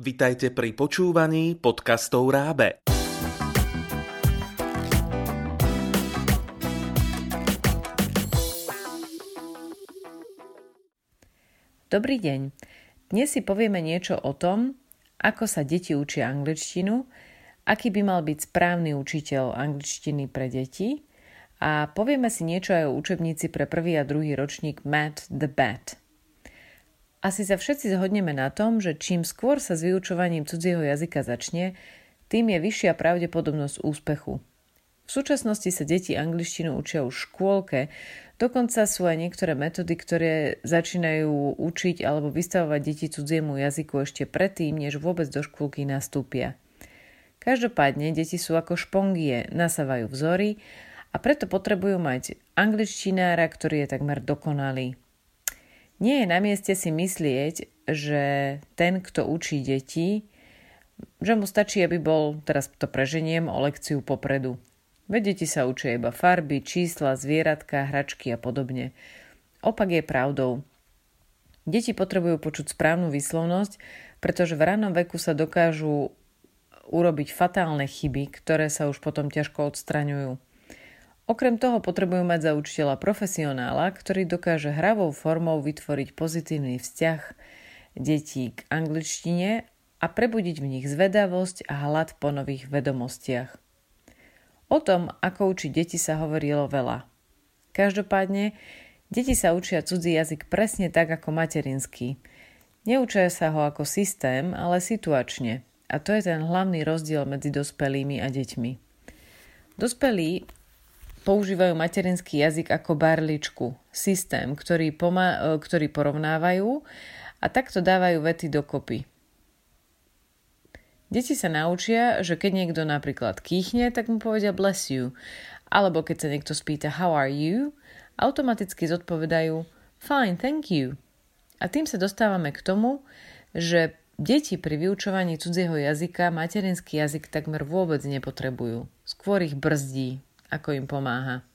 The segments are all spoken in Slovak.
Vitajte pri počúvaní podcastov Rábe. Dobrý deň. Dnes si povieme niečo o tom, ako sa deti učia angličtinu, aký by mal byť správny učiteľ angličtiny pre deti a povieme si niečo aj o učebnici pre prvý a druhý ročník Matt the Bat. Asi sa všetci zhodneme na tom, že čím skôr sa s vyučovaním cudzieho jazyka začne, tým je vyššia pravdepodobnosť úspechu. V súčasnosti sa deti angličtinu učia už v škôlke, dokonca sú aj niektoré metódy, ktoré začínajú učiť alebo vystavovať deti cudziemu jazyku ešte predtým, než vôbec do škôlky nastúpia. Každopádne deti sú ako špongie, nasávajú vzory a preto potrebujú mať angličtinára, ktorý je takmer dokonalý. Nie je na mieste si myslieť, že ten, kto učí deti, že mu stačí, aby bol, teraz to preženiem, o lekciu popredu. Veď deti sa učia iba farby, čísla, zvieratka, hračky a podobne. Opak je pravdou. Deti potrebujú počuť správnu výslovnosť, pretože v ranom veku sa dokážu urobiť fatálne chyby, ktoré sa už potom ťažko odstraňujú. Okrem toho potrebujú mať za učiteľa profesionála, ktorý dokáže hravou formou vytvoriť pozitívny vzťah detí k angličtine a prebudiť v nich zvedavosť a hlad po nových vedomostiach. O tom, ako učiť deti sa hovorilo veľa. Každopádne, deti sa učia cudzí jazyk presne tak ako materinský. Neučia sa ho ako systém, ale situačne. A to je ten hlavný rozdiel medzi dospelými a deťmi. Dospelí používajú materinský jazyk ako barličku, systém, ktorý, pomá- e, ktorý porovnávajú a takto dávajú vety dokopy. Deti sa naučia, že keď niekto napríklad kýchne, tak mu povedia bless you. Alebo keď sa niekto spýta how are you, automaticky zodpovedajú fine, thank you. A tým sa dostávame k tomu, že deti pri vyučovaní cudzieho jazyka materinský jazyk takmer vôbec nepotrebujú. Skôr ich brzdí, ako im pomáha.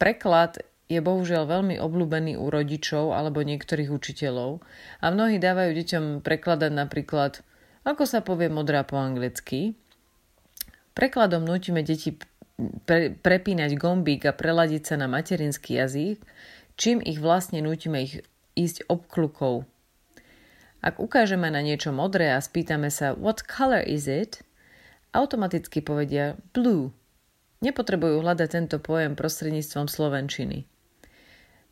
Preklad je bohužiaľ veľmi obľúbený u rodičov alebo niektorých učiteľov a mnohí dávajú deťom prekladať napríklad ako sa povie modrá po anglicky. Prekladom nutíme deti pre, prepínať gombík a preladiť sa na materinský jazyk, čím ich vlastne nutíme ich ísť obklukou. Ak ukážeme na niečo modré a spýtame sa what color is it, automaticky povedia blue. Nepotrebujú hľadať tento pojem prostredníctvom slovenčiny.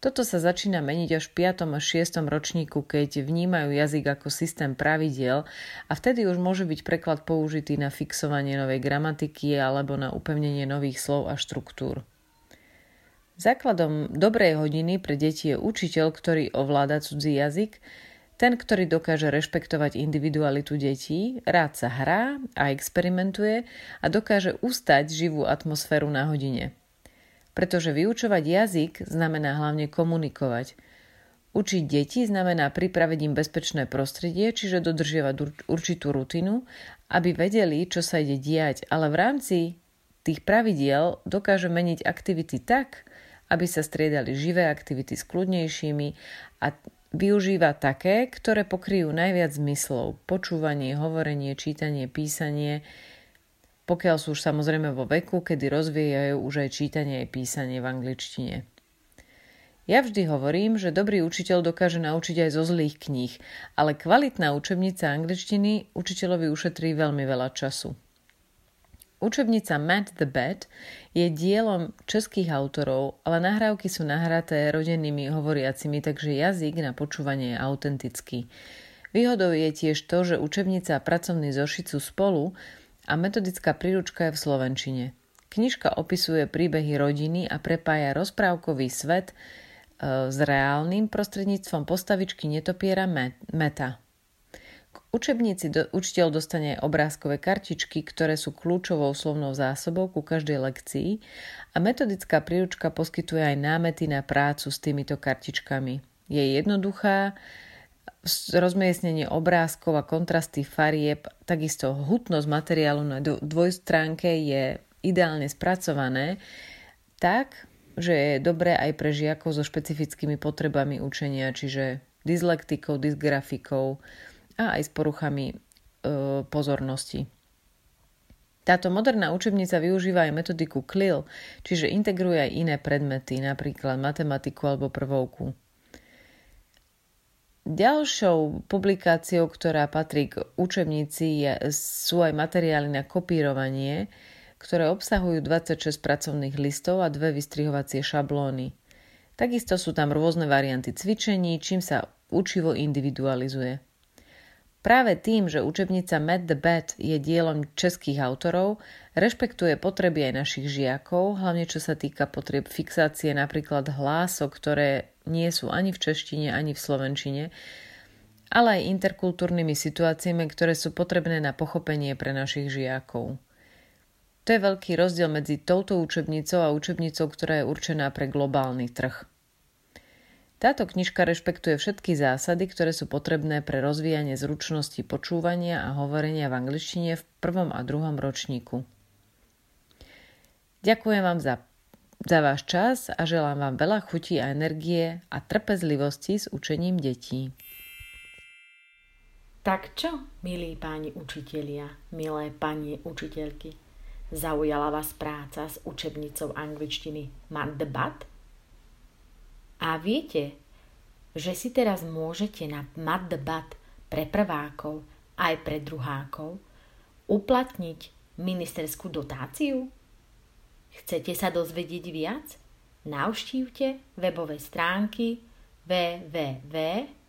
Toto sa začína meniť až v 5. a 6. ročníku, keď vnímajú jazyk ako systém pravidiel a vtedy už môže byť preklad použitý na fixovanie novej gramatiky alebo na upevnenie nových slov a štruktúr. Základom dobrej hodiny pre deti je učiteľ, ktorý ovláda cudzí jazyk, ten, ktorý dokáže rešpektovať individualitu detí, rád sa hrá a experimentuje a dokáže ustať živú atmosféru na hodine. Pretože vyučovať jazyk znamená hlavne komunikovať. Učiť deti znamená pripraviť im bezpečné prostredie, čiže dodržiavať určitú rutinu, aby vedeli, čo sa ide diať, ale v rámci tých pravidiel dokáže meniť aktivity tak, aby sa striedali živé aktivity s kľudnejšími a Využíva také, ktoré pokryjú najviac zmyslov. Počúvanie, hovorenie, čítanie, písanie, pokiaľ sú už samozrejme vo veku, kedy rozvíjajú už aj čítanie a písanie v angličtine. Ja vždy hovorím, že dobrý učiteľ dokáže naučiť aj zo zlých kníh, ale kvalitná učebnica angličtiny učiteľovi ušetrí veľmi veľa času. Učebnica Matt the Bad je dielom českých autorov, ale nahrávky sú nahraté rodennými hovoriacimi, takže jazyk na počúvanie je autentický. Výhodou je tiež to, že učebnica a pracovný zošit sú spolu a metodická príručka je v slovenčine. Knižka opisuje príbehy rodiny a prepája rozprávkový svet e, s reálnym prostredníctvom postavičky netopiera Meta. K učebnici do, učiteľ dostane obrázkové kartičky, ktoré sú kľúčovou slovnou zásobou ku každej lekcii a metodická príručka poskytuje aj námety na prácu s týmito kartičkami. Je jednoduchá, rozmiestnenie obrázkov a kontrasty farieb, takisto hutnosť materiálu na dvojstránke je ideálne spracované tak, že je dobré aj pre žiakov so špecifickými potrebami učenia, čiže dyslektikou, dysgrafikou, a aj s poruchami e, pozornosti. Táto moderná učebnica využíva aj metodiku CLIL, čiže integruje aj iné predmety, napríklad matematiku alebo prvovku. Ďalšou publikáciou, ktorá patrí k učebnici, je, sú aj materiály na kopírovanie, ktoré obsahujú 26 pracovných listov a dve vystrihovacie šablóny. Takisto sú tam rôzne varianty cvičení, čím sa učivo individualizuje. Práve tým, že učebnica Met the Bed je dielom českých autorov, rešpektuje potreby aj našich žiakov, hlavne čo sa týka potrieb fixácie napríklad hlások, ktoré nie sú ani v češtine, ani v slovenčine, ale aj interkultúrnymi situáciami, ktoré sú potrebné na pochopenie pre našich žiakov. To je veľký rozdiel medzi touto učebnicou a učebnicou, ktorá je určená pre globálny trh. Táto knižka rešpektuje všetky zásady, ktoré sú potrebné pre rozvíjanie zručnosti počúvania a hovorenia v angličtine v prvom a druhom ročníku. Ďakujem vám za, za váš čas a želám vám veľa chutí a energie a trpezlivosti s učením detí. Tak čo, milí páni učitelia, milé pani učiteľky, zaujala vás práca s učebnicou angličtiny Mandebat? A viete, že si teraz môžete na Madbat pre prvákov aj pre druhákov uplatniť ministerskú dotáciu? Chcete sa dozvedieť viac? Navštívte webové stránky www.rab.sk.